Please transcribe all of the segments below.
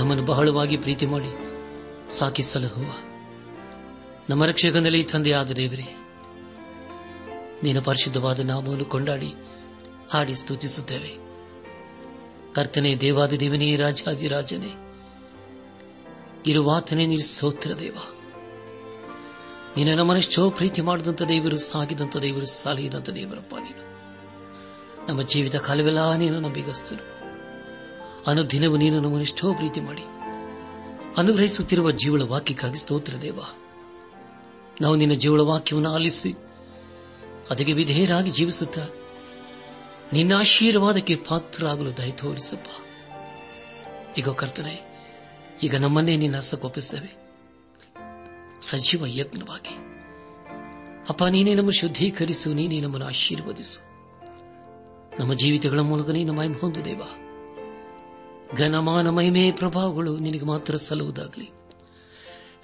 ನಮ್ಮನ್ನು ಬಹಳವಾಗಿ ಪ್ರೀತಿ ಮಾಡಿ ಸಾಕಿ ಸಲಹುವ. ನಮ್ಮ ರಕ್ಷಕನಲ್ಲಿ ತಂದೆಯಾದ ದೇವರೇ ನಿನ್ನ ಪರಿಶುದ್ಧವಾದ ನಾಮವನ್ನು ಕೊಂಡಾಡಿ, ಹಾಡಿ ಸ್ತುತಿಸುತ್ತೇವೆ. ಕರ್ತನೆ, ದೇವಾದ ದೇವನೇ ರಾಜಾದಿರಾಜನೇ ಇರುವಾತನೇ ನೀರು ಸೋತ್ರ ದೇವ. ನೀನು ನಮ್ಮನೆಷ್ಟೋ ಪ್ರೀತಿ ಮಾಡಿದಂಥ ದೇವರು, ಸಾಗಿದಂಥ ದೇವರು ಸಾಲಿದಂಥ ದೇವರಪ್ಪ ನೀನು. ನಮ್ಮ ಜೀವಿತ ಕಾಲವೆಲ್ಲ ನೀನು ನಂಬಿಗಸ್ತರು ಅನುದಿನವೂ ನೀನು ನಮ್ಮನ್ನೆಷ್ಟೋ ಪ್ರೀತಿ ಮಾಡಿ. ಅನುಗ್ರಹಿಸುತ್ತಿರುವ ಜೀವಳ ವಾಕ್ಯಕ್ಕಾಗಿ ಸ್ತೋತ್ರ ದೇವ. ನಾವು ನಿನ್ನ ಜೀವಳ ವಾಕ್ಯವನ್ನು ಆಲಿಸಿ, ಅದಕ್ಕೆ ವಿಧೇಯರಾಗಿ ಜೀವಿಸುತ್ತ, ನಿನ್ನ ಆಶೀರ್ವಾದಕ್ಕೆ ಪಾತ್ರರಾಗಲು ದಯ ತೋರಿಸಪ್ಪ. ಈಗ ಕರ್ತನೆ, ಈಗ ನಮ್ಮನ್ನೇ ನಿನ್ನ ಕೋಪಿಸುತ್ತೇವೆ ಸಜೀವ ಯಜ್ಞವಾಗಿ ಅಪ್ಪ, ನೀನೇ ನಮ್ಮ ಶುದ್ಧೀಕರಿಸು, ನೀನೇ ನಮ್ಮನ್ನು ಆಶೀರ್ವದಿಸು. ನಮ್ಮ ಜೀವಿತಗಳ ಮೂಲಕ ನೀನು ಮಹಿಮೆ ಹೊಂದು ದೇವ. ಘನಮಾನ ಮಹಿಮೆ ಪ್ರಭಾವಗಳು ನಿನಗೆ ಮಾತ್ರ ಸಲ್ಲುವುದಾಗಲಿ.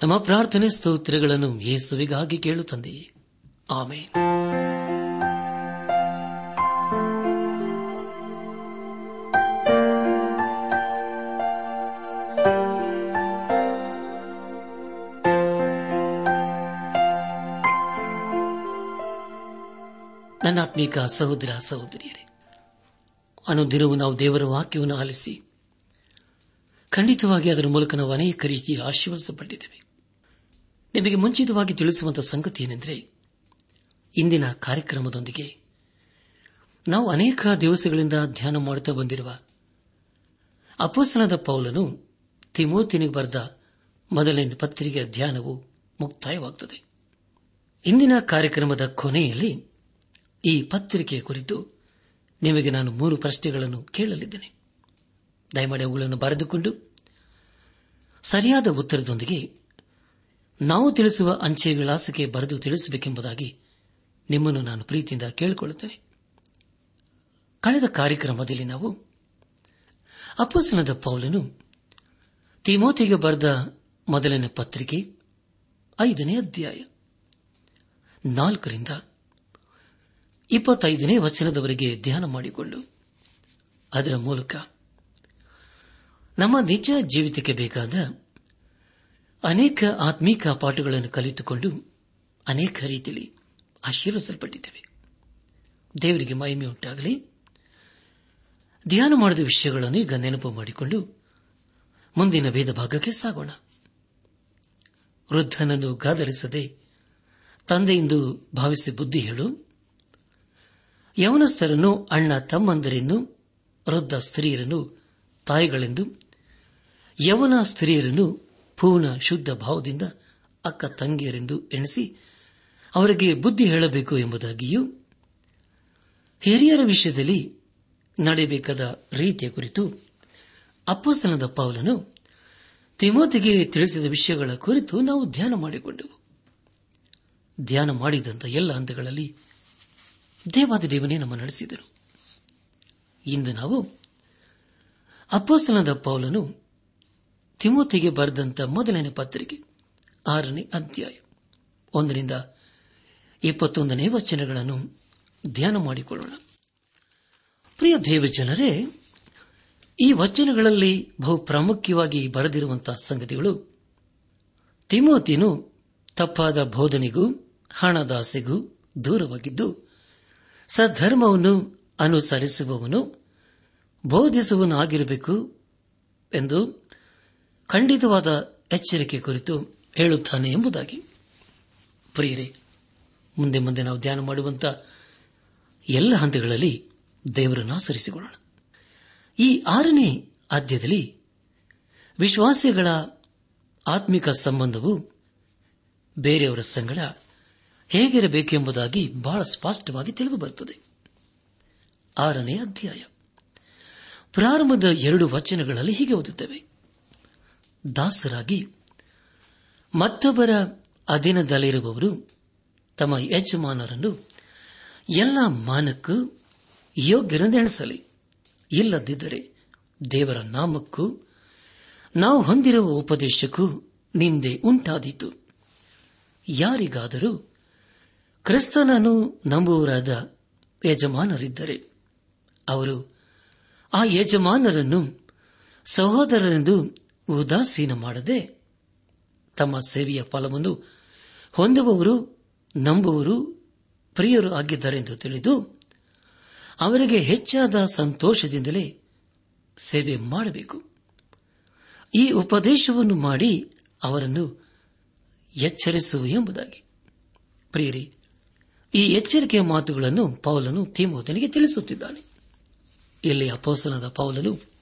ನಮ್ಮ ಪ್ರಾರ್ಥನೆ ಸ್ತೋತ್ರಗಳನ್ನು ಯೇಸುವಿಗಾಗಿ ಕೇಳು ತಂದೆಯೇ. ಆಮೇಲೆ ನನ್ನಾತ್ಮೀಕ ಸಹೋದರ ಸಹೋದರಿಯರೇ, ಅನುದಿನವೂ ನಾವು ದೇವರ ವಾಕ್ಯವನ್ನು ಆಲಿಸಿ ಖಂಡಿತವಾಗಿ ಅದರ ಮೂಲಕ ನಾವು ಅನೇಕ ರೀತಿ ಆಶೀರ್ವದಿಸಲ್ಪಟ್ಟಿದ್ದೇವೆ. ನಿಮಗೆ ಮುಂಚಿತವಾಗಿ ತಿಳಿಸುವಂತಹ ಸಂಗತಿ ಏನೆಂದರೆ, ಇಂದಿನ ಕಾರ್ಯಕ್ರಮದೊಂದಿಗೆ ನಾವು ಅನೇಕ ದಿವಸಗಳಿಂದ ಧ್ಯಾನ ಮಾಡುತ್ತಾ ಬಂದಿರುವ ಅಪೋಸನದ ಪೌಲನು ತಿಮೋತಿನಿಗೆ ಬರೆದ ಮೊದಲನೇ ಪತ್ರಿಕೆಯ ಧ್ಯಾನವು ಮುಕ್ತಾಯವಾಗುತ್ತದೆ. ಇಂದಿನ ಕಾರ್ಯಕ್ರಮದ ಕೊನೆಯಲ್ಲಿ ಈ ಪತ್ರಿಕೆಯ ಕುರಿತು ನಿಮಗೆ ನಾನು ಮೂರು ಪ್ರಶ್ನೆಗಳನ್ನು ಕೇಳಲಿದ್ದೇನೆ. ದಯಮಾಡಿ ಅವುಗಳನ್ನು ಬರೆದುಕೊಂಡು ಸರಿಯಾದ ಉತ್ತರದೊಂದಿಗೆ ನಾವು ತಿಳಿಸುವ ಅಂಚೆ ವಿಳಾಸಕ್ಕೆ ಬರೆದು ತಿಳಿಸಬೇಕೆಂಬುದಾಗಿ ನಿಮ್ಮನ್ನು ನಾನು ಪ್ರೀತಿಯಿಂದ ಕೇಳಿಕೊಳ್ಳುತ್ತೇನೆ. ಕಳೆದ ಕಾರ್ಯಕ್ರಮದಲ್ಲಿ ನಾವು ಅಪ್ಪಸನದ ಪೌಲನು ತಿಮೋತಿಗೆ ಬರೆದ ಮೊದಲನೇ ಪತ್ರಿಕೆ ಐದನೇ ಅಧ್ಯಾಯ ನಾಲ್ಕರಿಂದ ಇಪ್ಪತ್ತೈದನೇ ವಚನದವರೆಗೆ ಧ್ಯಾನ ಮಾಡಿಕೊಂಡು ಅದರ ಮೂಲಕ ನಮ್ಮ ನಿಜ ಜೀವಿತಕ್ಕೆ ಬೇಕಾದ ಅನೇಕ ಆತ್ಮೀಕ ಪಾಠಗಳನ್ನು ಕಲಿತುಕೊಂಡು ಅನೇಕ ರೀತಿಯಲ್ಲಿ ಆಶೀರ್ವಿಸಲ್ಪಟ್ಟಿದ್ದೇವೆ ದೇವರಿಗೆ ಮಹಿಮೆ ಉಂಟಾಗಲಿ. ಧ್ಯಾನ ಮಾಡಿದ ವಿಷಯಗಳನ್ನು ಈಗ ನೆನಪು ಮಾಡಿಕೊಂಡು ಮುಂದಿನ ಭೇದ ಭಾಗಕ್ಕೆ ಸಾಗೋಣ. ವೃದ್ಧನನ್ನು ಗಾದರಿಸದೆ ತಂದೆಯೆಂದು ಭಾವಿಸಿ ಬುದ್ಧಿ ಹೇಳು. ಯವನಸ್ಥರನ್ನು ಅಣ್ಣ ತಮ್ಮಂದರೆಂದು ವೃದ್ಧ ಸ್ತ್ರೀಯರನ್ನು ತಾಯಿಗಳೆಂದು ಯವನ ಸ್ತ್ರೀಯರನ್ನು ಪೂರ್ಣ ಶುದ್ಧ ಭಾವದಿಂದ ಅಕ್ಕ ತಂಗಿಯರೆಂದು ಎಣಿಸಿ ಅವರಿಗೆ ಬುದ್ಧಿ ಹೇಳಬೇಕು ಎಂಬುದಾಗಿಯೂ ಹಿರಿಯರ ವಿಷಯದಲ್ಲಿ ನಡೆಯಬೇಕಾದ ರೀತಿಯ ಕುರಿತು ಅಪ್ಪಸ್ತನದ ಪೌಲನು ತಿಮೋತಿಗೆ ತಿಳಿಸಿದ ವಿಷಯಗಳ ಕುರಿತು ನಾವು ಧ್ಯಾನ ಮಾಡಿಕೊಂಡೆವು. ಧ್ಯಾನ ಮಾಡಿದಂಥ ಎಲ್ಲ ಹಂತಗಳಲ್ಲಿ ದೇವಾದ ದೇವನೇ ನಮ್ಮ ನಡೆಸಿದರು. ಇಂದು ನಾವು ಅಪ್ಪಸ್ತನದ ಪೌಲನು ತಿಮೋತಿಗೆ ಬರೆದಂತ ಮೊದಲನೇ ಪತ್ರಿಕೆ, ಆರನೇ ಅಧ್ಯಾಯ. ಒಂದರಿಂದ ಇಪ್ಪತ್ತೊಂದನೇ ವಚನಗಳನ್ನು ಧ್ಯಾನ ಮಾಡಿಕೊಳ್ಳೋಣ. ಪ್ರಿಯ ದೇವಜನರೇ ಈ ವಚನಗಳಲ್ಲಿ ಬಹು ಪ್ರಾಮುಖ್ಯವಾಗಿ ಬರೆದಿರುವಂತಹ ಸಂಗತಿಗಳು ತಿಮೋತಿನು ತಪ್ಪಾದ ಬೋಧನೆಗೂ, ಹಣದಾಸೆಗೂ ದೂರವಾಗಿದ್ದು, ಸದ್ಧರ್ಮವನ್ನು ಅನುಸರಿಸುವವನು ಬೋಧಿಸುವನಾಗಿರಬೇಕು ಎಂದು ಖಂಡಿತವಾದ ಎಚ್ಚರಿಕೆ ಕುರಿತು ಹೇಳುತ್ತಾನೆ ಎಂಬುದಾಗಿ. ಪ್ರಿಯರೇ, ಮುಂದೆ ಮುಂದೆ ನಾವು ಧ್ಯಾನ ಮಾಡುವಂತ ಎಲ್ಲ ಹಂತಗಳಲ್ಲಿ ದೇವರನ್ನು ಆಚರಿಸಿಕೊಳ್ಳೋಣ. ಈ ಆರನೇ ಆದ್ಯದಲ್ಲಿ ವಿಶ್ವಾಸಿಗಳ ಆತ್ಮಿಕ ಸಂಬಂಧವು ಬೇರೆಯವರ ಸಂಗಡ ಹೇಗಿರಬೇಕೆಂಬುದಾಗಿ ಬಹಳ ಸ್ಪಷ್ಟವಾಗಿ ತಿಳಿದು ಬರುತ್ತದೆ. ಆರನೇ ಅಧ್ಯಾಯ. ಪ್ರಾರಂಭದ ಎರಡು ವಚನಗಳಲ್ಲಿ ಹೀಗೆ ಓದುತ್ತವೆ. ದಾಸರಾಗಿ ಮತ್ತೊಬ್ಬರ ಅಧೀನದಲ್ಲಿರುವವರು ತಮ್ಮ ಯಜಮಾನರನ್ನು ಎಲ್ಲ ಮಾನಕ್ಕೂ ಯೋಗ್ಯರೆಂದೆಣಿಸಲಿ ಇಲ್ಲದಿದ್ದರೆ ದೇವರ ನಾಮಕ್ಕೂ ನಾವು ಹೊಂದಿರುವ ಉಪದೇಶಕ್ಕೂ ನಿಂದೆ ಉಂಟಾದೀತು. ಯಾರಿಗಾದರೂ ಕ್ರಿಸ್ತನನ್ನು ನಂಬುವರಾದ ಯಜಮಾನರಿದ್ದರೆ ಅವರು ಆ ಯಜಮಾನರನ್ನು ಸಹೋದರರೆಂದು ಉದಾಸೀನ ಮಾಡದೆ ತಮ್ಮ ಸೇವೆಯ ಫಲವನ್ನು ಹೊಂದುವವರು ನಂಬುವರು ಪ್ರಿಯರು ಆಗಿದ್ದಾರೆಂದು ತಿಳಿದು ಅವರಿಗೆ ಹೆಚ್ಚಾದ ಸಂತೋಷದಿಂದಲೇ ಸೇವೆ ಮಾಡಬೇಕು. ಈ ಉಪದೇಶವನ್ನು ಮಾಡಿ ಅವರನ್ನು ಎಚ್ಚರಿಸುವ ಎಂಬುದಾಗಿ. ಪ್ರಿಯರಿ, ಈ ಎಚ್ಚರಿಕೆಯ ಮಾತುಗಳನ್ನು ಪೌಲನು ತಿಮೋತನಿಗೆ ತಿಳಿಸುತ್ತಿದ್ದಾನೆ. ಇಲ್ಲಿ ಅಪೋಸನದ ಪೌಲನು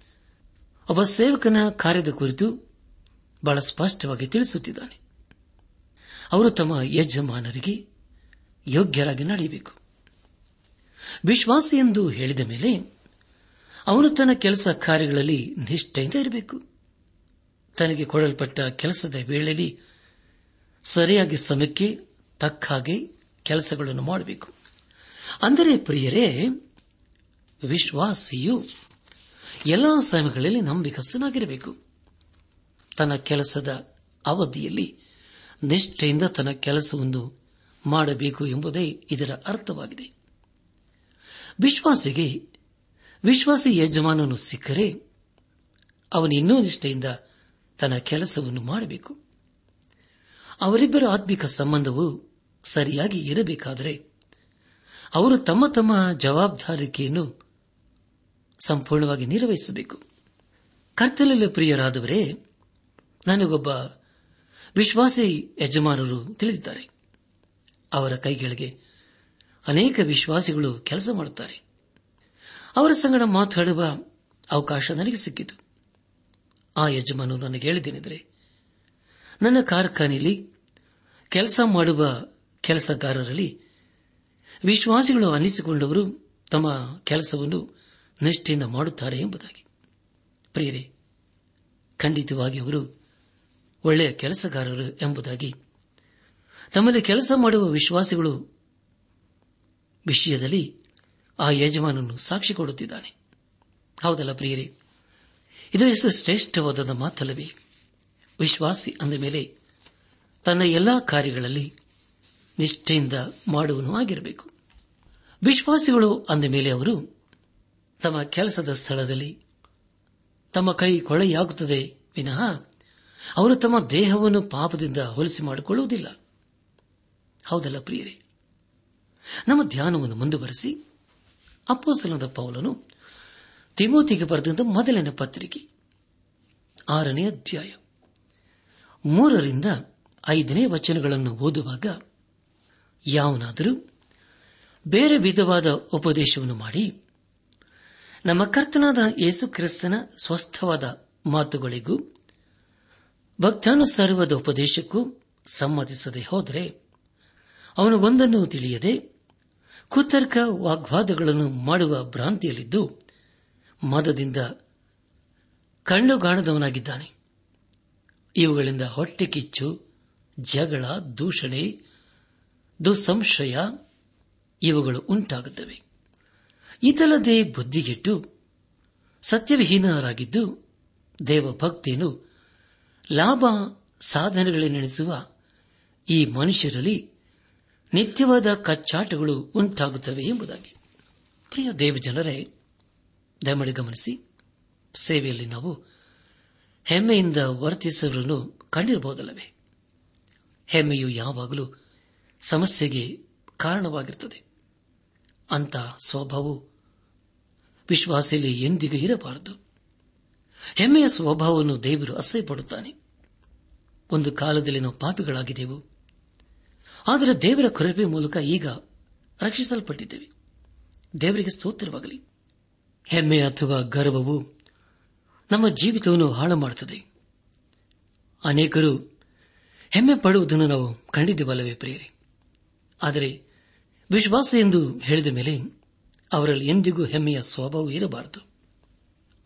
ಒಬ್ಬ ಸೇವಕನ ಕಾರ್ಯದ ಕುರಿತು ಬಹಳ ಸ್ಪಷ್ಟವಾಗಿ ತಿಳಿಸುತ್ತಿದ್ದಾನೆ. ಅವರು ತಮ್ಮ ಯಜಮಾನರಿಗೆ ಯೋಗ್ಯರಾಗಿ ನಡೆಯಬೇಕು. ವಿಶ್ವಾಸ ಎಂದು ಹೇಳಿದ ಮೇಲೆ ಅವನು ತನ್ನ ಕೆಲಸ ಕಾರ್ಯಗಳಲ್ಲಿ ನಿಷ್ಠೆಯಿಂದ ಇರಬೇಕು. ತನಗೆ ಕೊಡಲ್ಪಟ್ಟ ಕೆಲಸದ ವೇಳೆಯಲ್ಲಿ ಸರಿಯಾಗಿ ಸಮಯಕ್ಕೆ ತಕ್ಕ ಹಾಗೆ ಕೆಲಸಗಳನ್ನು ಮಾಡಬೇಕು. ಅಂದರೆ ಪ್ರಿಯರೇ, ವಿಶ್ವಾಸಿಯು ಎಲ್ಲಾ ಸಮಯಗಳಲ್ಲಿ ನಂಬಿಕಸ್ಥನಾಗಿರಬೇಕು. ತನ್ನ ಕೆಲಸದ ಅವಧಿಯಲ್ಲಿ ನಿಷ್ಠೆಯಿಂದ ತನ್ನ ಕೆಲಸವನ್ನು ಮಾಡಬೇಕು ಎಂಬುದೇ ಇದರ ಅರ್ಥವಾಗಿದೆ. ವಿಶ್ವಾಸಿಗೆ, ವಿಶ್ವಾಸಿ ಯಜಮಾನನು ಸಿಕ್ಕರೆ ಅವನು ಇನ್ನೂ ನಿಷ್ಠೆಯಿಂದ ತನ್ನ ಕೆಲಸವನ್ನು ಮಾಡಬೇಕು. ಅವರಿಬ್ಬರ ಆತ್ಮಿಕ ಸಂಬಂಧವು ಸರಿಯಾಗಿ ಇರಬೇಕಾದರೆ ಅವರು ತಮ್ಮ ತಮ್ಮ ಜವಾಬ್ದಾರಿಕೆಯನ್ನು ಸಂಪೂರ್ಣವಾಗಿ ನಿರ್ವಹಿಸಬೇಕು. ಕರ್ತಲಲ್ಲಿ ಪ್ರಿಯರಾದವರೇ, ನನಗೊಬ್ಬ ವಿಶ್ವಾಸಿ ಯಜಮಾನರು ತಿಳಿದಿದ್ದಾರೆ. ಅವರ ಕೈಗಳಿಗೆ ಅನೇಕ ವಿಶ್ವಾಸಿಗಳು ಕೆಲಸ ಮಾಡುತ್ತಾರೆ. ಅವರ ಸಂಗಡ ಮಾತಾಡುವ ಅವಕಾಶ ನನಗೆ ಸಿಕ್ಕಿತು. ಆ ಯಜಮಾನರು ನನಗೆ ಹೇಳಿದ್ದೇನೆಂದರೆ, ನನ್ನ ಕಾರ್ಖಾನೆಯಲ್ಲಿ ಕೆಲಸ ಮಾಡುವ ಕೆಲಸಗಾರರಲ್ಲಿ ವಿಶ್ವಾಸಿಗಳು ಅನ್ನಿಸಿಕೊಂಡವರು ತಮ್ಮ ಕೆಲಸವನ್ನು ನಿಷ್ಠೆಯಿಂದ ಮಾಡುತ್ತಾರೆ ಎಂಬುದಾಗಿ. ಪ್ರಿಯರೇ, ಖಂಡಿತವಾಗಿ ಅವರು ಒಳ್ಳೆಯ ಕೆಲಸಗಾರರು ಎಂಬುದಾಗಿ. ತಮ್ಮಲ್ಲಿ ಕೆಲಸ ಮಾಡುವ ವಿಶ್ವಾಸಿಗಳು ವಿಷಯದಲ್ಲಿ ಆ ಯಜಮಾನನ್ನು ಸಾಕ್ಷಿ ಕೊಡುತ್ತಿದ್ದಾನೆ. ಹೌದಲ್ಲ ಪ್ರಿಯರೇ? ಇದು ಎಷ್ಟು ಶ್ರೇಷ್ಠವಾದ ಮಾತಲ್ಲವೇ? ವಿಶ್ವಾಸಿ ಅಂದ ಮೇಲೆ ತನ್ನ ಎಲ್ಲಾ ಕಾರ್ಯಗಳಲ್ಲಿ ನಿಷ್ಠೆಯಿಂದ ಮಾಡುವನು ಆಗಿರಬೇಕು. ವಿಶ್ವಾಸಿಗಳು ಅಂದ ಮೇಲೆ ಅವರು ತಮ್ಮ ಕೆಲಸದ ಸ್ಥಳದಲ್ಲಿ ತಮ್ಮ ಕೈ ಕೊಳೆಯಾಗುತ್ತದೆ ವಿನಃ ಅವರು ತಮ್ಮ ದೇಹವನ್ನು ಪಾಪದಿಂದ ಹೋಲಿಸಿ ಮಾಡಿಕೊಳ್ಳುವುದಿಲ್ಲ. ಹೌದಲ್ಲ ಪ್ರಿಯರೇ? ನಮ್ಮ ಧ್ಯಾನವನ್ನು ಮುಂದುವರೆಸಿ ಅಪ್ಪೋಸಲದ ಪೌಲನು ತಿಮೋತಿಗೆ ಬರೆದಂತ ಮೊದಲನೇ ಪತ್ರಿಕೆ ಆರನೇ ಅಧ್ಯಾಯ ಮೂರರಿಂದ ಐದನೇ ವಚನಗಳನ್ನು ಓದುವಾಗ ಯಾವನಾದರೂ ಬೇರೆ ವಿಧವಾದ ಉಪದೇಶವನ್ನು ಮಾಡಿ ನಮ್ಮ ಕರ್ತನಾದ ಯೇಸು ಕ್ರಿಸ್ತನ ಸ್ವಸ್ಥವಾದ ಮಾತುಗಳಿಗೂ, ಭಕ್ತಾನುಸಾರವಾದ ಉಪದೇಶಕ್ಕೂ ಸಮ್ಮತಿಸದೆ ಹೋದರೆ, ಅವನು ಒಂದನ್ನು ತಿಳಿಯದೆ, ಕುತರ್ಕ ವಾಗ್ವಾದಗಳನ್ನು ಮಾಡುವ ಭ್ರಾಂತಿಯಲ್ಲಿದ್ದು, ಮದದಿಂದ ಕಣ್ಣುಗಾಣದವನಾಗಿದ್ದಾನೆ. ಇವುಗಳಿಂದ ಹೊಟ್ಟೆ ಕಿಚ್ಚು, ಜಗಳ, ದೂಷಣೆ, ದುಸ್ಸಂಶಯ, ಇವುಗಳು ಉಂಟಾಗುತ್ತವೆ. ಇದಲ್ಲದೆ ಬುದ್ಧಿಗೆಟ್ಟು ಸತ್ಯವಿಹೀನರಾಗಿದ್ದು ದೇವಭಕ್ತಿಯನ್ನು ಲಾಭ ಸಾಧನೆಗಳನ್ನೆಣಿಸುವ ಈ ಮನುಷ್ಯರಲ್ಲಿ ನಿತ್ಯವಾದ ಕಚ್ಚಾಟಗಳು ಉಂಟಾಗುತ್ತವೆ ಎಂಬುದಾಗಿ. ಪ್ರಿಯ ದೇವಜನರೇ, ದಯಮಾಡಿ ಗಮನಿಸಿ, ಸೇವೆಯಲ್ಲಿ ನಾವು ಹೆಮ್ಮೆಯಿಂದ ವರ್ತಿಸುವವರನ್ನು ಕಂಡಿರಬಹುದಲ್ಲವೇ? ಹೆಮ್ಮೆಯು ಯಾವಾಗಲೂ ಸಮಸ್ಯೆಗೆ ಕಾರಣವಾಗಿರುತ್ತದೆ. ಅಂತ ಸ್ವಭಾವವು ವಿಶ್ವಾಸಿಯಲ್ಲಿ ಎಂದಿಗೂ ಇರಬಾರದು. ಹೆಮ್ಮೆಯ ಸ್ವಭಾವವನ್ನು ದೇವರು ಅಸಹ್ಯಪಡುತ್ತಾನೆ. ಒಂದು ಕಾಲದಲ್ಲಿ ನಾವು ಪಾಪಿಗಳಾಗಿದ್ದೆವು. ಆದರೆ ದೇವರ ಕೃಪೆ ಮೂಲಕ ಈಗ ರಕ್ಷಿಸಲ್ಪಟ್ಟಿದ್ದೇವೆ. ದೇವರಿಗೆ ಸ್ತೋತ್ರವಾಗಲಿ. ಹೆಮ್ಮೆ ಅಥವಾ ಗರ್ವವು ನಮ್ಮ ಜೀವಿತವನ್ನು ಹಾಳು ಮಾಡುತ್ತದೆ ಅನೇಕರು ಹೆಮ್ಮೆ ಪಡುವುದನ್ನು ನಾವು ಕಂಡಿದ್ದೇವಲ್ಲವೇ ಪ್ರೇರಿ ಆದರೆ ವಿಶ್ವಾಸ ಎಂದು ಹೇಳಿದ ಮೇಲೆ ಅವರಲ್ಲಿ ಎಂದಿಗೂ ಹೆಮ್ಮೆಯ ಸ್ವಭಾವ ಇರಬಾರದು.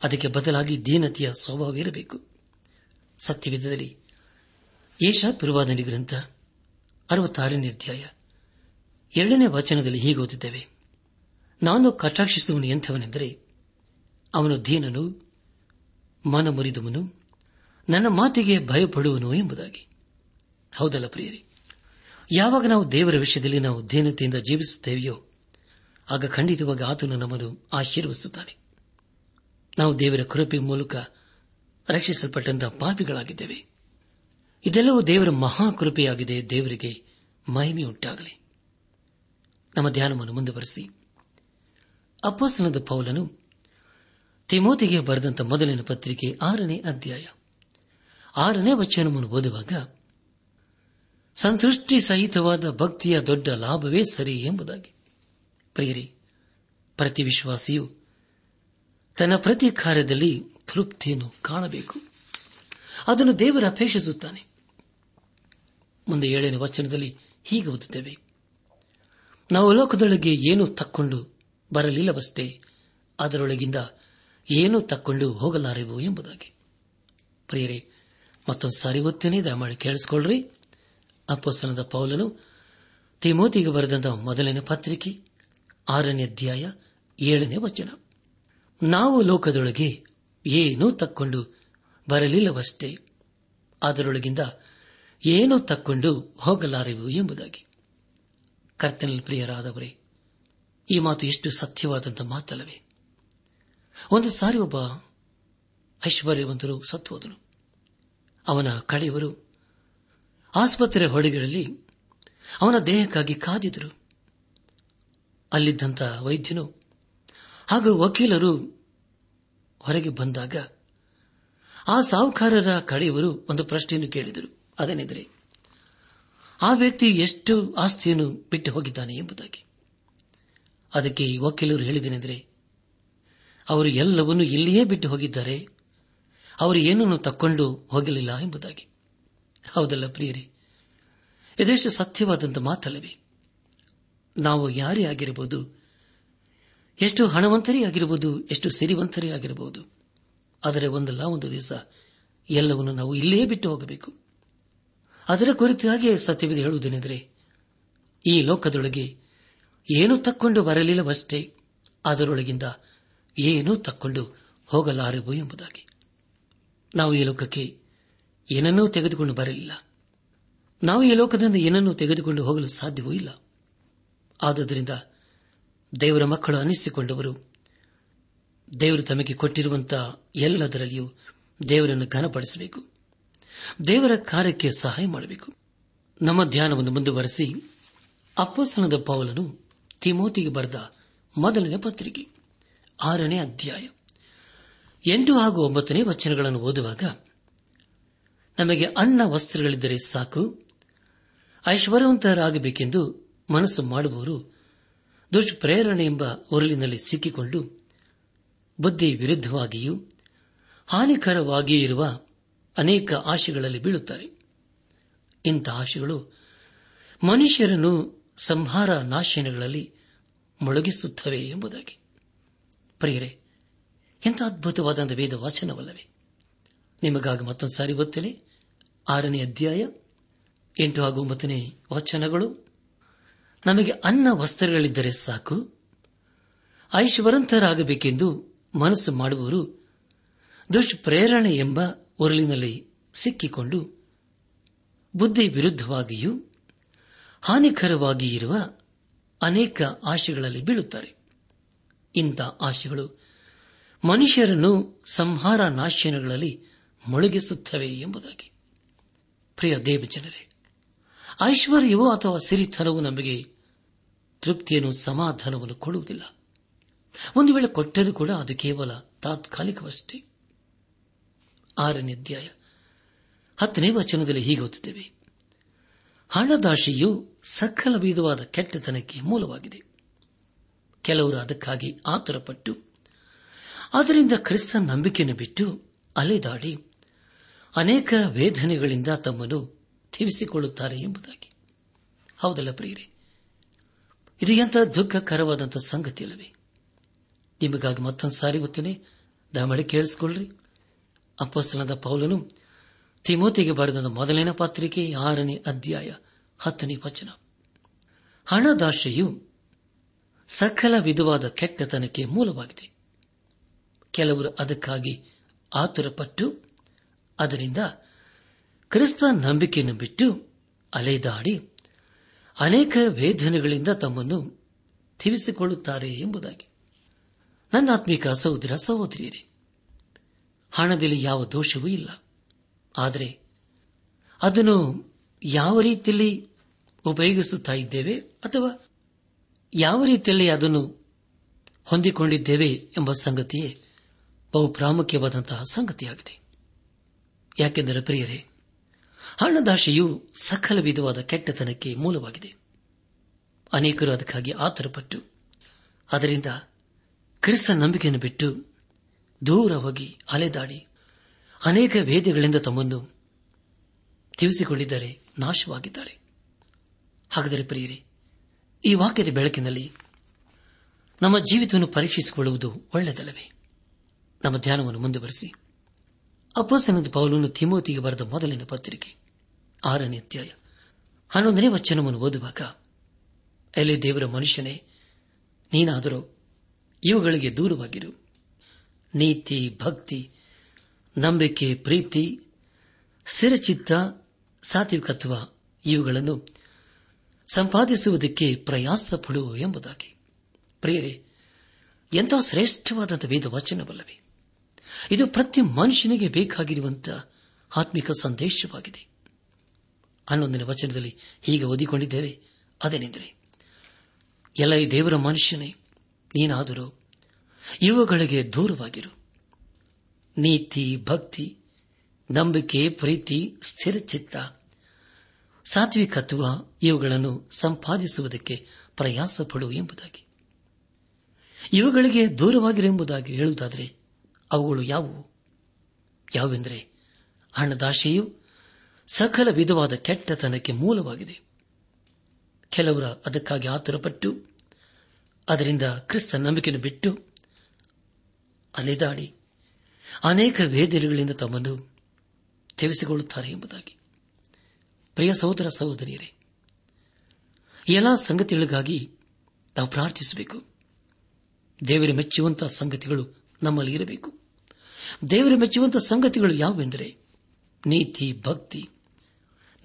ಅದಕ್ಕೆ ಬದಲಾಗಿ ದೀನತೆಯ ಸ್ವಭಾವ ಇರಬೇಕು. ಸತ್ಯವಿಧದಲ್ಲಿ ಏಷಾ ಪಿರುವಾದನಿ ಗ್ರಂಥ ಅರವತ್ತಾರನೇ ಅಧ್ಯಾಯ ಎರಡನೇ ವಚನದಲ್ಲಿ ಹೀಗೆ ಓದಿದ್ದೇವೆ. ನಾನು ಕಟಾಕ್ಷಿಸುವನು ಎಂಥವನೆಂದರೆ ಅವನು ದೀನನು, ಮನಮುರಿದವನು, ನನ್ನ ಮಾತಿಗೆ ಭಯಪಡುವನು ಎಂಬುದಾಗಿ. ಹೌದಲ್ಲ ಪ್ರಿಯರಿ? ಯಾವಾಗ ನಾವು ದೇವರ ವಿಷಯದಲ್ಲಿ ನಾವು ಧೀನತೆಯಿಂದ ಜೀವಿಸುತ್ತೇವೆಯೋ, ಆಗ ಖಂಡಿತವಾಗಿ ಆತನು ನಮ್ಮನ್ನು ಆಶೀರ್ವಿಸುತ್ತಾನೆ ನಾವು ದೇವರ ಕೃಪೆ ಮೂಲಕ ರಕ್ಷಿಸಲ್ಪಟ್ಟಂತಹ ಪಾಪಿಗಳಾಗಿದ್ದೇವೆ. ಇದೆಲ್ಲವೂ ದೇವರ ಮಹಾಕೃಪೆಯಾಗಿದೆ ದೇವರಿಗೆ ಮಹಿಮೆಯುಂಟಾಗಲಿ. ನಮ್ಮ ಧ್ಯಾನವನ್ನು ಮುಂದುವರೆಸಿ. ಅಪ್ಪಸನದ ಪೌಲನು ತಿಮೋತಿಗೆ ಬರೆದಂತಹ ಮೊದಲಿನ ಪತ್ರಿಕೆ ಆರನೇ ಅಧ್ಯಾಯ. ಆರನೇ ವಚನವನ್ನು ಓದುವಾಗ ಸಂತೃಷ್ಟಿ ಸಹಿತವಾದ ಭಕ್ತಿಯ ದೊಡ್ಡ ಲಾಭವೇ ಸರಿ ಎಂಬುದಾಗಿ. ಪ್ರಿಯರಿ, ಪ್ರತಿ ವಿಶ್ವಾಸಿಯು ತನ್ನ ಪ್ರತಿ ಕಾರ್ಯದಲ್ಲಿ ತೃಪ್ತಿಯನ್ನು ಕಾಣಬೇಕು. ಅದನ್ನು ದೇವರ ಅಪೇಕ್ಷಿಸುತ್ತಾನೆ. ಮುಂದೆ ಏಳನೇ ವಚನದಲ್ಲಿ ಹೀಗೆ ಓದುತ್ತೇವೆ. ನಾವು ಲೋಕದೊಳಗೆ ಏನೂ ತಕ್ಕೊಂಡು ಬರಲಿಲ್ಲವಷ್ಟೇ, ಅದರೊಳಗಿಂದ ಏನೂ ತಕ್ಕೊಂಡು ಹೋಗಲಾರೆವು ಎಂಬುದಾಗಿ. ಪ್ರಿಯರೇ ಮತ್ತೊಂದು ಸಾರಿ ಓದ್ತೇನೆ, ದಯಮಾಡಿ ಕೇಳಿಸಿಕೊಳ್ಳ್ರಿ ಅಪ್ಪಸ್ತನದ ಪೌಲನು ತಿಮೋತಿಗೆ ಬರೆದಂತ ಮೊದಲನೇ ಪತ್ರಿಕೆ, ಆರನೇ ಅಧ್ಯಾಯ, ಏಳನೇ ವಚನ. ನಾವು ಲೋಕದೊಳಗೆ ಏನೂ ತಕ್ಕೊಂಡು ಬರಲಿಲ್ಲವಷ್ಟೇ. ಅದರೊಳಗಿಂದ ಏನೂ ತಕ್ಕೊಂಡು ಹೋಗಲಾರೆವು ಎಂಬುದಾಗಿ. ಕರ್ತನಲ್ಲಿ ಪ್ರಿಯರಾದವರೇ, ಈ ಮಾತು ಎಷ್ಟು ಸತ್ಯವಾದಂತಹ ಮಾತಲ್ಲವೇ. ಒಂದು ಸಾರಿ ಒಬ್ಬ ಐಶ್ವರ್ಯವಂತರು ಸತ್ತು ಹೋದನು ಅವನ ಕಡೆಯವರು ಆಸ್ಪತ್ರೆ ಹೊಡೆಗಳಲ್ಲಿ ಅವನ ದೇಹಕ್ಕಾಗಿ ಕಾದಿದರು. ಅಲ್ಲಿದ್ದಂತಹ ವೈದ್ಯನು ಹಾಗೂ ವಕೀಲರು ಹೊರಗೆ ಬಂದಾಗ ಆ ಸಾಹುಕಾರರ ಕಡೆಯವರು ಒಂದು ಪ್ರಶ್ನೆಯನ್ನು ಕೇಳಿದರು. ಅದೇನೆಂದರೆ, ಆ ವ್ಯಕ್ತಿ ಎಷ್ಟು ಆಸ್ತಿಯನ್ನು ಬಿಟ್ಟು ಹೋಗಿದ್ದಾನೆ ಎಂಬುದಾಗಿ. ಅದಕ್ಕೆ ಈ ವಕೀಲರು ಹೇಳಿದನೆಂದರೆ, ಅವರು ಎಲ್ಲವನ್ನೂ ಇಲ್ಲಿಯೇ ಬಿಟ್ಟು ಹೋಗಿದ್ದಾರೆ, ಅವರು ಏನನ್ನು ತಕ್ಕೊಂಡು ಹೋಗಲಿಲ್ಲ ಎಂಬುದಾಗಿ. ಹೌದಲ್ಲ ಪ್ರಿಯರೇ? ಇದೆಷ್ಟು ಸತ್ಯವಾದಂಥ ಮಾತಲ್ಲವೇ? ನಾವು ಯಾರೇ ಆಗಿರಬಹುದು ಎಷ್ಟು ಹಣವಂತರೇ ಆಗಿರಬಹುದು ಎಷ್ಟು ಸಿರಿವಂತರೇ ಆಗಿರಬಹುದು ಆದರೆ ಒಂದಲ್ಲ, ಒಂದು ದಿವಸ ಎಲ್ಲವನ್ನು ನಾವು ಇಲ್ಲೇ ಬಿಟ್ಟು ಹೋಗಬೇಕು. ಅದರ ಕುರಿತಾಗಿ ಸತ್ಯವಿದೆ ಹೇಳುವುದೇನೆಂದರೆ, ಈ ಲೋಕದೊಳಗೆ ಏನು ತಕ್ಕೊಂಡು ಬರಲಿಲ್ಲವಷ್ಟೇ, ಅದರೊಳಗಿಂದ ಏನೂ ತಕ್ಕೊಂಡು ಹೋಗಲಾರೆವು ಎಂಬುದಾಗಿ. ನಾವು ಈ ಲೋಕಕ್ಕೆ ಏನನ್ನೂ ತೆಗೆದುಕೊಂಡು ಬರಲಿಲ್ಲ. ನಾವು ಈ ಲೋಕದಿಂದ ಏನನ್ನೂ ತೆಗೆದುಕೊಂಡು ಹೋಗಲು ಸಾಧ್ಯವೂ ಇಲ್ಲ. ಆದುದರಿಂದ ದೇವರ ಮಕ್ಕಳು ಅನಿಸಿಕೊಂಡವರು, ದೇವರು ತಮಗೆ ಕೊಟ್ಟಿರುವಂತಹ ಎಲ್ಲದರಲ್ಲಿಯೂ ದೇವರನ್ನು ಘನಪಡಿಸಬೇಕು. ದೇವರ ಕಾರ್ಯಕ್ಕೆ ಸಹಾಯ ಮಾಡಬೇಕು. ನಮ್ಮ ಧ್ಯಾನವನ್ನು ಮುಂದುವರೆಸಿ ಅಪ್ಪಸ್ತನದ ಪೌಲನು ತಿಮೋತಿಗೆ ಬರೆದ ಮೊದಲನೇ ಪತ್ರಿಕೆ, ಆರನೇ ಅಧ್ಯಾಯ. ಎಂಟು ಹಾಗೂ ಒಂಬತ್ತನೇ ವಚನಗಳನ್ನು ಓದುವಾಗ ನಮಗೆ ಅನ್ನ ವಸ್ತ್ರಗಳಿದ್ದರೆ ಸಾಕು. ಐಶ್ವರ್ಯವಂತರಾಗಬೇಕೆಂದು ಮನಸ್ಸು ಮಾಡುವವರು ದುಷ್ಪ್ರೇರಣೆ ಎಂಬ ಉರುಳಿನಲ್ಲಿ ಸಿಕ್ಕಿಕೊಂಡು ಬುದ್ಧಿ ವಿರುದ್ಧವಾಗಿಯೂ ಹಾನಿಕರವಾಗಿಯೂ ಇರುವ ಅನೇಕ ಆಶೆಗಳಲ್ಲಿ ಬೀಳುತ್ತಾರೆ. ಇಂಥ ಆಶೆಗಳು ಮನುಷ್ಯರನ್ನು ಸಂಹಾರ ನಾಶನಗಳಲ್ಲಿ ಮುಳುಗಿಸುತ್ತವೆ ಎಂಬುದಾಗಿ. ಪ್ರಿಯರೇ ಎಂಥ ಅದ್ಭುತವಾದ ವೇದ ವಾಚನವಲ್ಲವೇ ನಿಮಗಾಗಿ ಮತ್ತೊಂದು ಸಾರಿ ಗೊತ್ತೇನೆ ಆರನೇ ಅಧ್ಯಾಯ, ಎಂಟು ಹಾಗೂ ಒಂಬತ್ತನೇ ವಚನಗಳು. ನಮಗೆ ಅನ್ನ ವಸ್ತ್ರಗಳಿದ್ದರೆ ಸಾಕು. ಐಶ್ವರಂತರಾಗಬೇಕೆಂದು ಮನಸ್ಸು ಮಾಡುವವರು ದುಷ್ಪ್ರೇರಣೆ ಎಂಬ ಉರುಳಿನಲ್ಲಿ ಸಿಕ್ಕಿಕೊಂಡು ಬುದ್ಧಿ ವಿರುದ್ಧವಾಗಿಯೂ ಹಾನಿಕರವಾಗಿ ಇರುವ ಅನೇಕ ಆಶೆಗಳಲ್ಲಿ ಬೀಳುತ್ತಾರೆ. ಇಂಥ ಆಶೆಗಳು ಮನುಷ್ಯರನ್ನು ಸಂಹಾರ ನಾಶನಗಳಲ್ಲಿ ಮುಳುಗಿಸುತ್ತವೆ ಎಂಬುದಾಗಿ. ಪ್ರಿಯ ದೇವಜನರೇ ಐಶ್ವರ್ಯವೋ ಅಥವಾ ಸಿರಿತನವು ನಮಗೆ ತೃಪ್ತಿಯನ್ನು ಸಮಾಧಾನವನ್ನು ಕೊಡುವುದಿಲ್ಲ. ಒಂದು ವೇಳೆ ಕೊಟ್ಟರೂ ಕೂಡ ಅದು ಕೇವಲ ತಾತ್ಕಾಲಿಕವಷ್ಟೇ. ಆರನೇ ಅಧ್ಯಾಯ ಹತ್ತನೇ ವಚನದಲ್ಲಿ ಹೀಗೆ ಓದುತ್ತೇವೆ. ಹಣದಾಶೆಯು ಸಕಲ ವಿಧವಾದ ಕೆಟ್ಟತನಕ್ಕೆ ಮೂಲವಾಗಿದೆ. ಕೆಲವರು ಅದಕ್ಕಾಗಿ ಆತುರಪಟ್ಟು, ಅದರಿಂದ ಕ್ರಿಸ್ತ ನಂಬಿಕೆಯನ್ನು ಬಿಟ್ಟು ಅಲೆದಾಡಿ ಅನೇಕ ವೇದನೆಗಳಿಂದ ತಮ್ಮನ್ನು ತೀವಿಸಿಕೊಳ್ಳುತ್ತಾರೆ ಎಂಬುದಾಗಿ. ಹೌದಲ್ಲ ಪ್ರಿಯರೇ? ಇದು ಎಂಥ ದುಃಖಕರವಾದಂತಹ ಸಂಗತಿಯಲ್ಲವೇ ನಿಮಗಾಗಿ ಮತ್ತೊಂದು ಸಾರಿ ಗೊತ್ತೇನೆ, ದಯಮಾಡಿ ಕೇಳಿಸಿಕೊಳ್ಳ್ರಿ. ಅಪ್ಪಸ್ತನದ ಪೌಲನು ತಿಮೋತಿಗೆ ಬರೆದ ಮೊದಲನೇ ಪತ್ರಿಕೆ ಆರನೇ ಅಧ್ಯಾಯ ಹತ್ತನೇ ವಚನ. ಹಣದಾಶೆಯು ಸಕಲ ವಿಧವಾದ ಕೆಟ್ಟತನಕ್ಕೆ ಮೂಲವಾಗಿದೆ. ಕೆಲವರು ಅದಕ್ಕಾಗಿ ಆತುರಪಟ್ಟು ಅದರಿಂದ ಕ್ರಿಸ್ತ ನಂಬಿಕೆಯನ್ನು ಬಿಟ್ಟು ಅಲೆದಾಡಿ ಅನೇಕ ವೇದನೆಗಳಿಂದ ತಮ್ಮನ್ನು ತಿವಿಸಿಕೊಳ್ಳುತ್ತಾರೆ ಎಂಬುದಾಗಿ. ನನ್ನ ಆತ್ಮಿಕ ಸಹೋದರ ಸಹೋದರಿಯರೇ, ಹಣದಲ್ಲಿ ಯಾವ ದೋಷವೂ ಇಲ್ಲ. ಆದರೆ ಅದನ್ನು ಯಾವ ರೀತಿಯಲ್ಲಿ ಉಪಯೋಗಿಸುತ್ತಾ ಇದ್ದೇವೆ ಅಥವಾ ಯಾವ ರೀತಿಯಲ್ಲಿ ಅದನ್ನು ಹೊಂದಿಕೊಂಡಿದ್ದೇವೆ ಎಂಬ ಸಂಗತಿಯೇ ಬಹು ಪ್ರಾಮುಖ್ಯವಾದಂತಹ ಸಂಗತಿಯಾಗಿದೆ. ಯಾಕೆಂದರೆ ಪ್ರಿಯರೇ ಹಣದಾಶೆಯು ಸಕಲ ವಿಧವಾದ ಕೆಟ್ಟತನಕ್ಕೆ ಮೂಲವಾಗಿದೆ. ಅನೇಕರು ಅದಕ್ಕಾಗಿ ಆತರಪಟ್ಟು, ಅದರಿಂದ ಕ್ರಿಸ್ತ ನಂಬಿಕೆಯನ್ನು ಬಿಟ್ಟು ದೂರ ಹೋಗಿ ಅಲೆದಾಡಿ ಅನೇಕ ವೇದಗಳಿಂದ ತಮ್ಮನ್ನು ತಿಳಿಸಿಕೊಂಡಿದ್ದರೆ ನಾಶವಾಗಿದ್ದಾರೆ. ಹಾಗಾದರೆ ಪ್ರಿಯರೇ, ಈ ವಾಕ್ಯದ ಬೆಳಕಿನಲ್ಲಿ ನಮ್ಮ ಜೀವಿತವನ್ನು ಪರೀಕ್ಷಿಸಿಕೊಳ್ಳುವುದು ಒಳ್ಳೆಯದಲ್ಲವೇ? ನಮ್ಮ ಧ್ಯಾನವನ್ನು ಮುಂದುವರೆಸಿ. ಅಪ್ಪಸನದ ಪೌಲನ್ನು ತಿಮೋತಿಗೆ ಬರೆದ ಮೊದಲಿನ ಪತ್ರಿಕೆ, ಆರನೇ ಅಧ್ಯಾಯ. ಹನ್ನೊಂದನೇ ವಚನವನ್ನು ಓದುವಾಗ ಎಲೆ ದೇವರ ಮನುಷ್ಯನೇ, ನೀನಾದರೂ ಇವುಗಳಿಗೆ ದೂರವಾಗಿರು. ನೀತಿ, ಭಕ್ತಿ, ನಂಬಿಕೆ, ಪ್ರೀತಿ, ಸ್ಥಿರಚಿತ್ತ, ಸಾತ್ವಿಕತ್ವ, ಇವುಗಳನ್ನು ಸಂಪಾದಿಸುವುದಕ್ಕೆ ಪ್ರಯಾಸ ಪಡು ಎಂಬುದಾಗಿ. ಪ್ರಿಯರೇ, ಎಂಥ ಶ್ರೇಷ್ಠವಾದಂಥ ವೇದ ವಚನವಲ್ಲವೇ ಇದು ಪ್ರತಿ ಮನುಷ್ಯನಿಗೆ ಬೇಕಾಗಿರುವಂತಹ ಆತ್ಮಿಕ ಸಂದೇಶವಾಗಿದೆ. ಹನ್ನೊಂದನೇ ವಚನದಲ್ಲಿ ಹೀಗೆ ಓದಿಕೊಂಡಿದ್ದೇವೆ, ಅದೇನೆಂದರೆ, ಎಲ್ಲ ಈ ದೇವರ ಮನುಷ್ಯನೇ, ನೀನಾದರೂ ಇವುಗಳಿಗೆ ದೂರವಾಗಿರು. ನೀತಿ, ಭಕ್ತಿ, ನಂಬಿಕೆ, ಪ್ರೀತಿ ಸ್ಥಿರಚಿತ್ತ ಸಾತ್ವಿಕತ್ವ ಇವುಗಳನ್ನು ಸಂಪಾದಿಸುವುದಕ್ಕೆ ಪ್ರಯಾಸ ಪಡು ಎಂಬುದಾಗಿ. ಇವುಗಳಿಗೆ ದೂರವಾಗಿರೆಂಬುದಾಗಿ ಹೇಳುವುದಾದರೆ ಅವುಗಳು ಯಾವುವು? ಯಾವೆಂದರೆ ಹಣದಾಶೆಯು ಸಕಲ ವಿಧವಾದ ಕೆಟ್ಟತನಕ್ಕೆ ಮೂಲವಾಗಿದೆ. ಕೆಲವರ ಅದಕ್ಕಾಗಿ ಆತುರಪಟ್ಟು, ಅದರಿಂದ ಕ್ರಿಸ್ತ ನಂಬಿಕೆಯನ್ನು ಬಿಟ್ಟು ಅಲೆದಾಡಿ ಅನೇಕ ವೇದನೆಗಳಿಂದ ತಮ್ಮನ್ನು ತೆವಿಸಿಕೊಳ್ಳುತ್ತಾರೆ ಎಂಬುದಾಗಿ. ಪ್ರಿಯ ಸಹೋದರ ಸಹೋದರಿಯರೇ ಎಲ್ಲ ಸಂಗತಿಗಳಿಗಾಗಿ ನಾವು ಪ್ರಾರ್ಥಿಸಬೇಕು. ದೇವರ ಮೆಚ್ಚುವಂತಹ ಸಂಗತಿಗಳು ನಮ್ಮಲ್ಲಿ ಇರಬೇಕು. ದೇವರ ಮೆಚ್ಚುವಂತಹ ಸಂಗತಿಗಳು ಯಾವುವೆಂದರೆ ನೀತಿ, ಭಕ್ತಿ,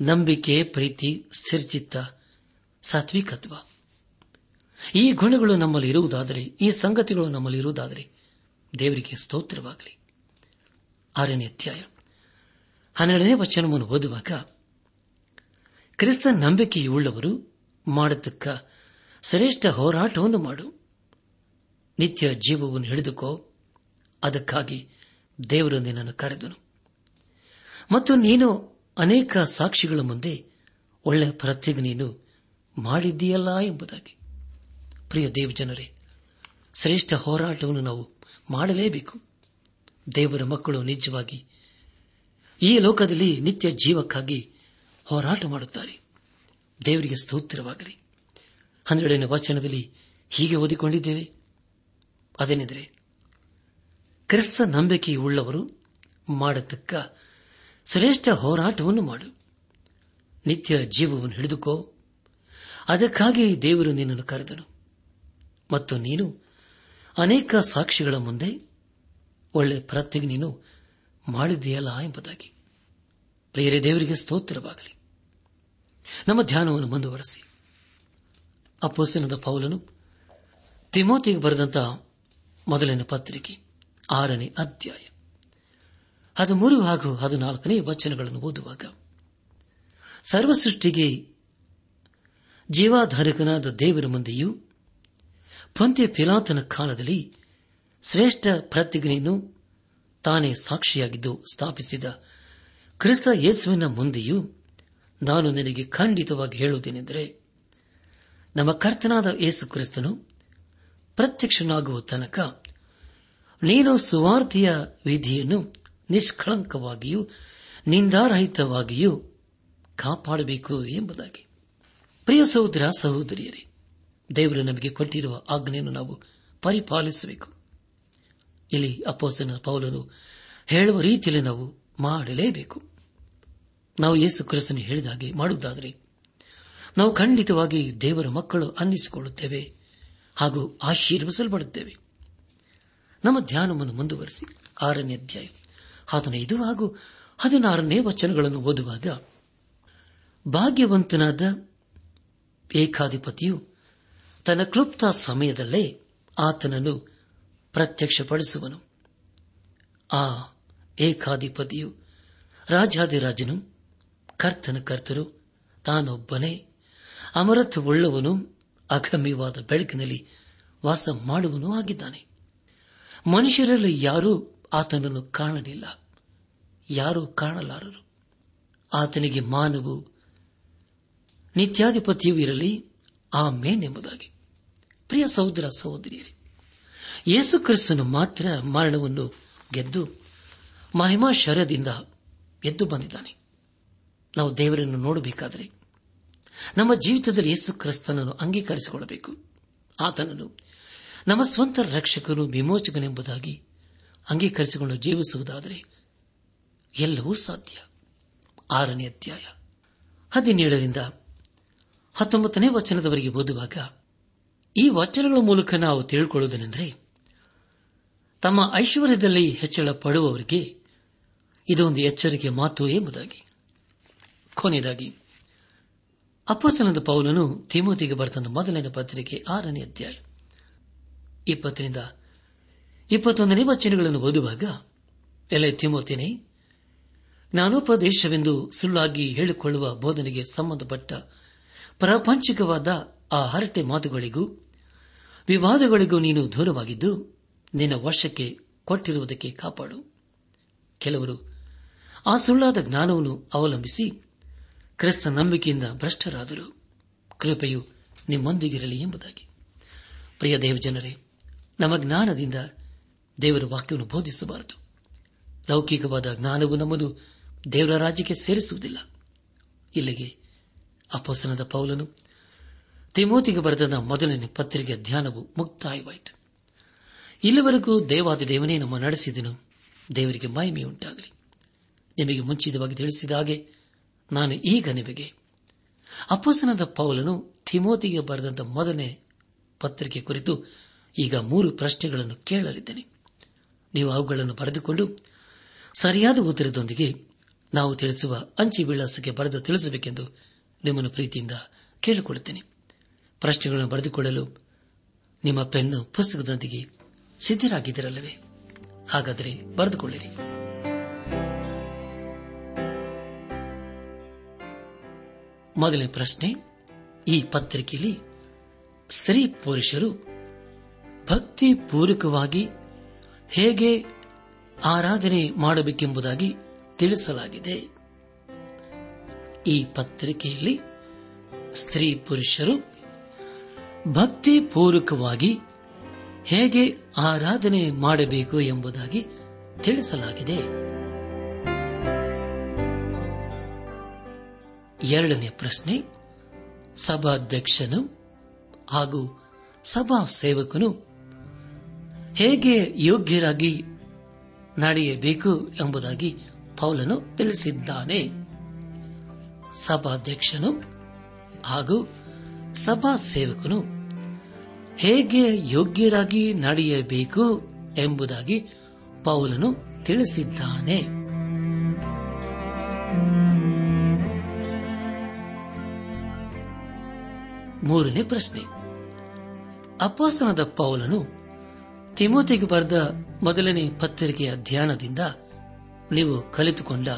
ನಂಬಿಕೆ, ಪ್ರೀತಿ, ಸ್ಥಿರಚಿತ್ತ, ಸಾತ್ವಿಕತ್ವ. ಈ ಗುಣಗಳು ನಮ್ಮಲ್ಲಿ ಇರುವುದಾದರೆ, ಈ ಸಂಗತಿಗಳು ನಮ್ಮಲ್ಲಿ ಇರುವುದಾದರೆ ದೇವರಿಗೆ ಸ್ತೋತ್ರವಾಗಲಿ. ಆರನೇ ಅಧ್ಯಾಯ. ಹನ್ನೆರಡನೇ ವಚನವನ್ನು ಓದುವಾಗ ಕ್ರಿಸ್ತ ನಂಬಿಕೆಯುಳ್ಳವರು ಮಾಡತಕ್ಕ ಶ್ರೇಷ್ಠ ಹೋರಾಟವನ್ನು ಮಾಡು. ನಿತ್ಯ ಜೀವವನ್ನು ಹಿಡಿದುಕೋ. ಅದಕ್ಕಾಗಿ ದೇವರು ನಿನ್ನನ್ನು ಕರೆದನು. ಮತ್ತು ನೀನು ಅನೇಕ ಸಾಕ್ಷಿಗಳ ಮುಂದೆ ಒಳ್ಳೆಯ ಪ್ರತಿಜ್ಞೆಯನ್ನು ನೀನು ಮಾಡಿದ್ದೀಯಲ್ಲ ಎಂಬುದಾಗಿ. ಪ್ರಿಯ ದೇವಜನರೇ, ಶ್ರೇಷ್ಠ ಹೋರಾಟವನ್ನು ನಾವು ಮಾಡಲೇಬೇಕು. ದೇವರ ಮಕ್ಕಳು ನಿಜವಾಗಿ ಈ ಲೋಕದಲ್ಲಿ ನಿತ್ಯ ಜೀವಕ್ಕಾಗಿ ಹೋರಾಟ ಮಾಡುತ್ತಾರೆ. ದೇವರಿಗೆ ಸ್ತೋತ್ರವಾಗಲಿ. ಹನ್ನೆರಡನೇ ವಚನದಲ್ಲಿ ಹೀಗೆ ಓದಿಕೊಂಡಿದ್ದೇವೆ. ಅದೇನೆಂದರೆ ಕ್ರಿಸ್ತ ನಂಬಿಕೆಯುಳ್ಳವರು ಮಾಡತಕ್ಕ ಶ್ರೇಷ್ಠ ಹೋರಾಟವನ್ನು ಮಾಡು. ನಿತ್ಯ ಜೀವವನ್ನು ಹಿಡಿದುಕೋ. ಅದಕ್ಕಾಗಿ ದೇವರು ನಿನ್ನನ್ನು ಕರೆದನು. ಮತ್ತು ನೀನು ಅನೇಕ ಸಾಕ್ಷಿಗಳ ಮುಂದೆ ಒಳ್ಳೆ ಪ್ರತಿಗೆ ನೀನು ಮಾಡಿದೆಯಲ್ಲ ಎಂಬುದಾಗಿ. ಪ್ರಿಯರೇ, ದೇವರಿಗೆ ಸ್ತೋತ್ರವಾಗಲಿ. ನಮ್ಮ ಧ್ಯಾನವನ್ನು ಮುಂದುವರೆಸಿ. ಅಪ್ಪುಸಿನದ ಪೌಲನು ತಿಮೋತಿಗೆ ಬರೆದಂತಹ ಮೊದಲನೇ ಪತ್ರಿಕೆ ಆರನೇ ಅಧ್ಯಾಯ. ಹದಿಮೂರು ಹಾಗೂ ಹದಿನಾಲ್ಕನೇ ವಚನಗಳನ್ನು ಓದುವಾಗ, ಸರ್ವಸೃಷ್ಟಿಗೆ ಜೀವಾಧಾರಕನಾದ ದೇವರ ಮುಂದೆಯೂ ಪಂತೆ ಪಿಲಾತನ ಕಾಲದಲ್ಲಿ ಶ್ರೇಷ್ಠ ಪ್ರತಿಜ್ಞೆಯನ್ನು ತಾನೇ ಸಾಕ್ಷಿಯಾಗಿದ್ದು ಸ್ಥಾಪಿಸಿದ ಕ್ರಿಸ್ತ ಯೇಸುವಿನ ಮುಂದೆಯೂ ನಾನು ನಿನಗೆ ಖಂಡಿತವಾಗಿ ಹೇಳುವುದೇನೆಂದರೆ, ನಮ್ಮ ಕರ್ತನಾದ ಯೇಸು ಕ್ರಿಸ್ತನು ಪ್ರತ್ಯಕ್ಷನಾಗುವ ತನಕ ನೀನು ಸುವಾರ್ತೆಯ ವಿಧಿಯನ್ನು ನಿಷ್ಕಳಂಕವಾಗಿಯೂ, ನಿಂದಾರಹಿತವಾಗಿಯೂ ಕಾಪಾಡಬೇಕು ಎಂಬುದಾಗಿ. ಪ್ರಿಯ ಸಹೋದರ, ಸಹೋದರಿಯರೇ, ದೇವರು ನಮಗೆ ಕೊಟ್ಟಿರುವ ಆಜ್ಞೆಯನ್ನು ನಾವು ಪರಿಪಾಲಿಸಬೇಕು. ಇಲ್ಲಿ ಅಪ್ಪೋಸನ ಪೌಲನು ಹೇಳುವ ರೀತಿಯಲ್ಲಿ ನಾವು ಮಾಡಲೇಬೇಕು. ನಾವು ಯೇಸು ಕ್ರಿಸ್ತನು ಹೇಳಿದ ಹಾಗೆ ಮಾಡುವುದಾದರೆ, ನಾವು ಖಂಡಿತವಾಗಿ ದೇವರ ಮಕ್ಕಳು ಅನ್ನಿಸಿಕೊಳ್ಳುತ್ತೇವೆ ಹಾಗೂ ಆಶೀರ್ವಿಸಲ್ಪಡುತ್ತೇವೆ ನಮ್ಮ ಧ್ಯಾನವನ್ನು ಮುಂದುವರೆಸಿ. ಆರನೇ ಅಧ್ಯಾಯ. ಹದಿನೈದು ಹಾಗೂ ಹದಿನಾರನೇ ವಚನಗಳನ್ನು ಓದುವಾಗ ಭಾಗ್ಯವಂತನಾದ ಏಕಾಧಿಪತಿಯು ತನ್ನ ಕ್ಲುಪ್ತ ಸಮಯದಲ್ಲೇ ಆತನನ್ನು ಪ್ರತ್ಯಕ್ಷಪಡಿಸುವನು. ಆ ಏಕಾಧಿಪತಿಯು ರಾಜಾದಿರಾಜನು ಕರ್ತನ ಕರ್ತರು, ತಾನೊಬ್ಬನೇ, ಅಮರತ್ವವುಳ್ಳವನು, ಅಗಮ್ಯವಾದ ಬೆಳಕಿನಲ್ಲಿ ವಾಸ ಮಾಡುವನೂ ಆಗಿದ್ದಾನೆ. ಮನುಷ್ಯರಲ್ಲಿ ಯಾರೂ ಆತನನ್ನು ಕಾಣಲಿಲ್ಲ. ಯಾರೂ ಕಾಣಲಾರರು. ಆತನಿಗೆ ಮಾನವು ನಿತ್ಯಾಧಿಪತಿಯೂ ಇರಲಿ ಆ ಮೇನೆಂಬುದಾಗಿ ಪ್ರಿಯ ಸಹೋದರ ಸಹೋದರಿಯರೇ, ಯೇಸು ಕ್ರಿಸ್ತನು ಮಾತ್ರ ಮರಣವನ್ನು ಗೆದ್ದು ಮಹಿಮಾ ಶರದಿಂದ ಎದ್ದು ಬಂದಿದ್ದಾನೆ. ನಾವು ದೇವರನ್ನು ನೋಡಬೇಕಾದರೆ ನಮ್ಮ ಜೀವಿತದಲ್ಲಿ ಯೇಸು ಕ್ರಿಸ್ತನನ್ನು ಅಂಗೀಕರಿಸಿಕೊಳ್ಳಬೇಕು. ಆತನನ್ನು ನಮ್ಮ ಸ್ವಂತ ರಕ್ಷಕನು ವಿಮೋಚಕನೆಂಬುದಾಗಿ ಅಂಗೀಕರಿಸಿಕೊಂಡು ಜೀವಿಸುವುದಾದರೆ ಎಲ್ಲವೂ ಸಾಧ್ಯ. ಆರನೇ ಅಧ್ಯಾಯ. ಹದಿನೇಳರಿಂದ ಹತ್ತೊಂಬತ್ತನೇ ವಚನದವರೆಗೆ ಓದುವಾಗ, ಈ ವಚನಗಳ ಮೂಲಕ ನಾವು ತಿಳಿದುಕೊಳ್ಳುವುದೇನೆಂದರೆ ತಮ್ಮ ಐಶ್ವರ್ಯದಲ್ಲಿ ಹೆಚ್ಚಳ ಪಡುವವರಿಗೆ ಇದೊಂದು ಎಚ್ಚರಿಕೆ ಮಾತು ಎಂಬುದಾಗಿ. ಕೊನೆಯದಾಗಿ ಅಪ್ಪಸನದ ಪೌಲನು ತಿಮೋತಿಗೆ ಬರೆದ ಮೊದಲನೇ ಪತ್ರಿಕೆ ಆರನೇ ಅಧ್ಯಾಯ. ಇಪ್ಪತ್ತರಿಂದ ಇಪ್ಪತ್ತೊಂದನೇ ವಚನಗಳನ್ನು ಓದುವಾಗ, ಎಲೆ ತಿಮೋತಿನೇ ಜ್ಞಾನೋಪದೇಶವೆಂದು ಸುಳ್ಳಾಗಿ ಹೇಳಿಕೊಳ್ಳುವ ಬೋಧನೆಗೆ ಸಂಬಂಧಪಟ್ಟ ಪ್ರಾಪಂಚಿಕವಾದ ಆ ಹರಟೆ ಮಾತುಗಳಿಗೂ, ವಿವಾದಗಳಿಗೂ ನೀನು ದೂರವಾಗಿದ್ದು, ನಿನ್ನ ವರ್ಷಕ್ಕೆ ಕೊಟ್ಟಿರುವುದಕ್ಕೆ ಕಾಪಾಡು. ಕೆಲವರು ಆ ಸುಳ್ಳಾದ ಜ್ಞಾನವನ್ನು ಅವಲಂಬಿಸಿ ಕ್ರಿಸ್ತ ನಂಬಿಕೆಯಿಂದ ಭ್ರಷ್ಟರಾದರು. ಕೃಪೆಯು ನಿಮ್ಮೊಂದಿಗಿರಲಿ ಎಂಬುದಾಗಿ. ಪ್ರಿಯ ದೇವಜನರೇ ನಮ್ಮ ಜ್ಞಾನದಿಂದ ದೇವರ ವಾಕ್ಯವನ್ನು ಬೋಧಿಸಬಾರದು. ಲೌಕಿಕವಾದ ಜ್ಞಾನವು ನಮ್ಮನ್ನು ದೇವರ ರಾಜ್ಯಕ್ಕೆ ಸೇರಿಸುವುದಿಲ್ಲ. ಇಲ್ಲಿಗೆ ಅಪೋಸನದ ಪೌಲನು ತಿಮೋತಿಗೆ ಬರೆದ ಮೊದಲನೇ ಪತ್ರಿಕೆ ಧ್ಯಾನವು ಮುಕ್ತಾಯವಾಯಿತು. ಇಲ್ಲಿವರೆಗೂ ದೇವಾದ ದೇವನೇ ನಮ್ಮ ನಡೆಸಿದನು. ದೇವರಿಗೆ ಮಹಿಮೆಯುಂಟಾಗಲಿ. ನಿಮಗೆ ಮುಂಚಿತವಾಗಿ ತಿಳಿಸಿದ ಹಾಗೆ ನಾನು ಈಗ ನಿಮಗೆ ಅಪ್ಪಸನದ ಪೌಲನು ಥಿಮೋತಿಗೆ ಬರೆದಂತ ಮೊದಲನೇ ಪತ್ರಿಕೆ ಕುರಿತು ಈಗ ಮೂರು ಪ್ರಶ್ನೆಗಳನ್ನು ಕೇಳಲಿದ್ದೇನೆ. ನೀವು ಅವುಗಳನ್ನು ಬರೆದುಕೊಂಡು ಸರಿಯಾದ ಉತ್ತರದೊಂದಿಗೆ ನಾವು ತಿಳಿಸುವ ಅಂಚೆ ವಿಳಾಸಕ್ಕೆ ಬರೆದು ತಿಳಿಸಬೇಕೆಂದು ನಿಮ್ಮನ್ನು ಪ್ರೀತಿಯಿಂದ ಕೇಳಿಕೊಳ್ಳುತ್ತೇನೆ. ಪ್ರಶ್ನೆಗಳನ್ನು ಬರೆದುಕೊಳ್ಳಲು ನಿಮ್ಮ ಪೆನ್ನು ಪುಸ್ತಕದೊಂದಿಗೆ ಸಿದ್ದರಾಗಿದ್ದಿರಲ್ಲವೇ ಹಾಗಾದರೆ ಬರೆದುಕೊಳ್ಳಿರಿ. ಮೊದಲನೇ ಪ್ರಶ್ನೆ, ಈ ಪತ್ರಿಕೆಯಲ್ಲಿ ಸ್ತ್ರೀ ಪುರುಷರು ಭಕ್ತಿ ಪೂರಕವಾಗಿ ಹೇಗೆ ಆರಾಧನೆ ಮಾಡಬೇಕೆಂಬುದಾಗಿ ತಿಳಿಸಲಾಗಿದೆ. ಈ ಪತ್ರಿಕೆಯಲ್ಲಿ ಸ್ತ್ರೀ ಪುರುಷರು ಭಕ್ತಿ ಪೂರಕವಾಗಿ ಹೇಗೆ ಆರಾಧನೆ ಮಾಡಬೇಕು ಎಂಬುದಾಗಿ ತಿಳಿಸಲಾಗಿದೆ. ಎರಡನೇ ಪ್ರಶ್ನೆ, ಸಭಾಧ್ಯಕ್ಷನು ಹಾಗೂ ಸಭಾ ಸೇವಕನು ಹೇಗೆ ಯೋಗ್ಯರಾಗಿ ನಡೆಯಬೇಕು ಎಂಬುದಾಗಿ ಪೌಲನು ತಿಳಿಸಿದ್ದಾನೆ. ಸಭಾಧ್ಯಕ್ಷನು ಹಾಗೂ ಸಭಾ ಸೇವಕನು ಹೇಗೆ ಯೋಗ್ಯರಾಗಿ ನಡೆಯಬೇಕು ಎಂಬುದಾಗಿ ಪೌಲನು ತಿಳಿಸಿದ್ದಾನೆ. ಮೂರನೇ ಪ್ರಶ್ನೆ. ಅಪಾಸನದ ಪೌಲನು ತಿಮೋತಿಗೆ ಬರೆದ ಮೊದಲನೇ ಪತ್ರಿಕೆಯ ಧ್ಯಾನದಿಂದ ನೀವು ಕಲಿತುಕೊಂಡ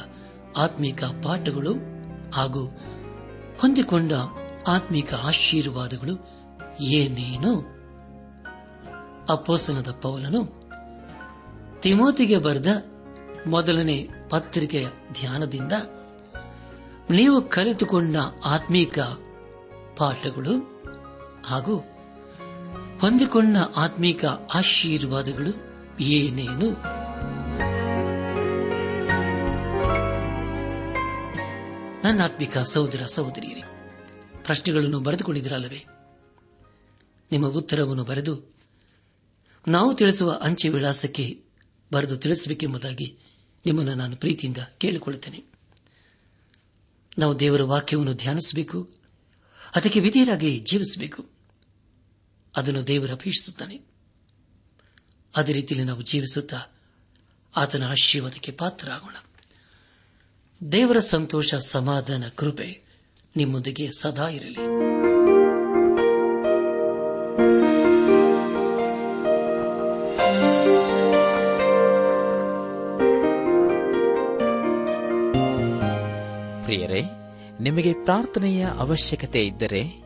ಆತ್ಮಿಕ ಪಾಠಗಳು ಹಾಗೂ ಹೊಂದಿಕೊಂಡ ಆತ್ಮಿಕ ಆಶೀರ್ವಾದಗಳು ಏನೇನು? ಅಪ್ಪೋಸನದ ಪೌಲನು ತಿಮೋತಿಗೆ ಬರೆದ ಮೊದಲನೇ ಪತ್ರಿಕೆಯ ಧ್ಯಾನದಿಂದ ನೀವು ಕಲಿತುಕೊಂಡ ಆತ್ಮೀಕ ಪಾಠಗಳು ಹಾಗೂ ಹೊಂದಿಕೊಂಡ ಆತ್ಮೀಕ ಆಶೀರ್ವಾದಗಳು ಏನೇನು? ನನ್ನ ಆತ್ಮಿಕ ಸಹೋದರ ಸಹೋದರಿಯರೇ, ಪ್ರಶ್ನೆಗಳನ್ನು ಬರೆದುಕೊಂಡಿದ್ರಲ್ಲವೇ ನಿಮ್ಮ ಉತ್ತರವನ್ನು ಬರೆದು ನಾವು ತಿಳಿಸುವ ಅಂಚೆ ವಿಳಾಸಕ್ಕೆ ಬರೆದು ತಿಳಿಸಬೇಕೆಂಬುದಾಗಿ ನಿಮ್ಮನ್ನು ನಾನು ಪ್ರೀತಿಯಿಂದ ಕೇಳಿಕೊಳ್ಳುತ್ತೇನೆ. ನಾವು ದೇವರ ವಾಕ್ಯವನ್ನು ಧ್ಯಾನಿಸಬೇಕು, ಅದಕ್ಕೆ ವಿಧೇಯರಾಗಿ ಜೀವಿಸಬೇಕು. ಅದನ್ನು ದೇವರು ಅಪೇಕ್ಷಿಸುತ್ತಾನೆ. ಅದೇ ರೀತಿಯಲ್ಲಿ ನಾವು ಜೀವಿಸುತ್ತಾ ಆತನ ಆಶೀರ್ವಾದಕ್ಕೆ ಪಾತ್ರರಾಗೋಣ. ದೇವರ ಸಂತೋಷ, ಸಮಾಧಾನ, ಕೃಪೆ ನಿಮ್ಮೊಂದಿಗೆ ಸದಾ ಇರಲಿ. ಪ್ರಿಯರೇ, ನಿಮಗೆ ಪ್ರಾರ್ಥನೆಯ ಅವಶ್ಯಕತೆ ಇದ್ದರೆ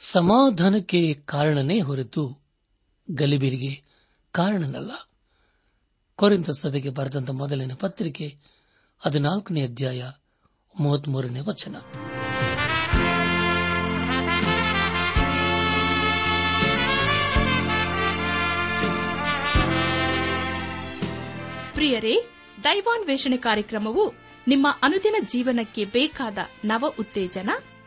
ಸಮಾಧಾನಕ್ಕೆ ಕಾರಣನೇ ಹೊರತು ಗಲಿಬಿರಿಗೆ ಕಾರಣನಲ್ಲ. ಕೊರೆಂತ ಸಭೆಗೆ ಬರೆದಂತ ಮೊದಲಿನ ಪತ್ರಿಕೆ ಹದಿನಾಲ್ಕನೇ ಅಧ್ಯಾಯ ಮೂವತ್ಮೂರನೇ ವಚನ. ಪ್ರಿಯರೇ, ದೈವಾನ್ವೇಷಣೆ ಕಾರ್ಯಕ್ರಮವು ನಿಮ್ಮ ಅನುದಿನ ಜೀವನಕ್ಕೆ ಬೇಕಾದ ನವ ಉತ್ತೇಜನ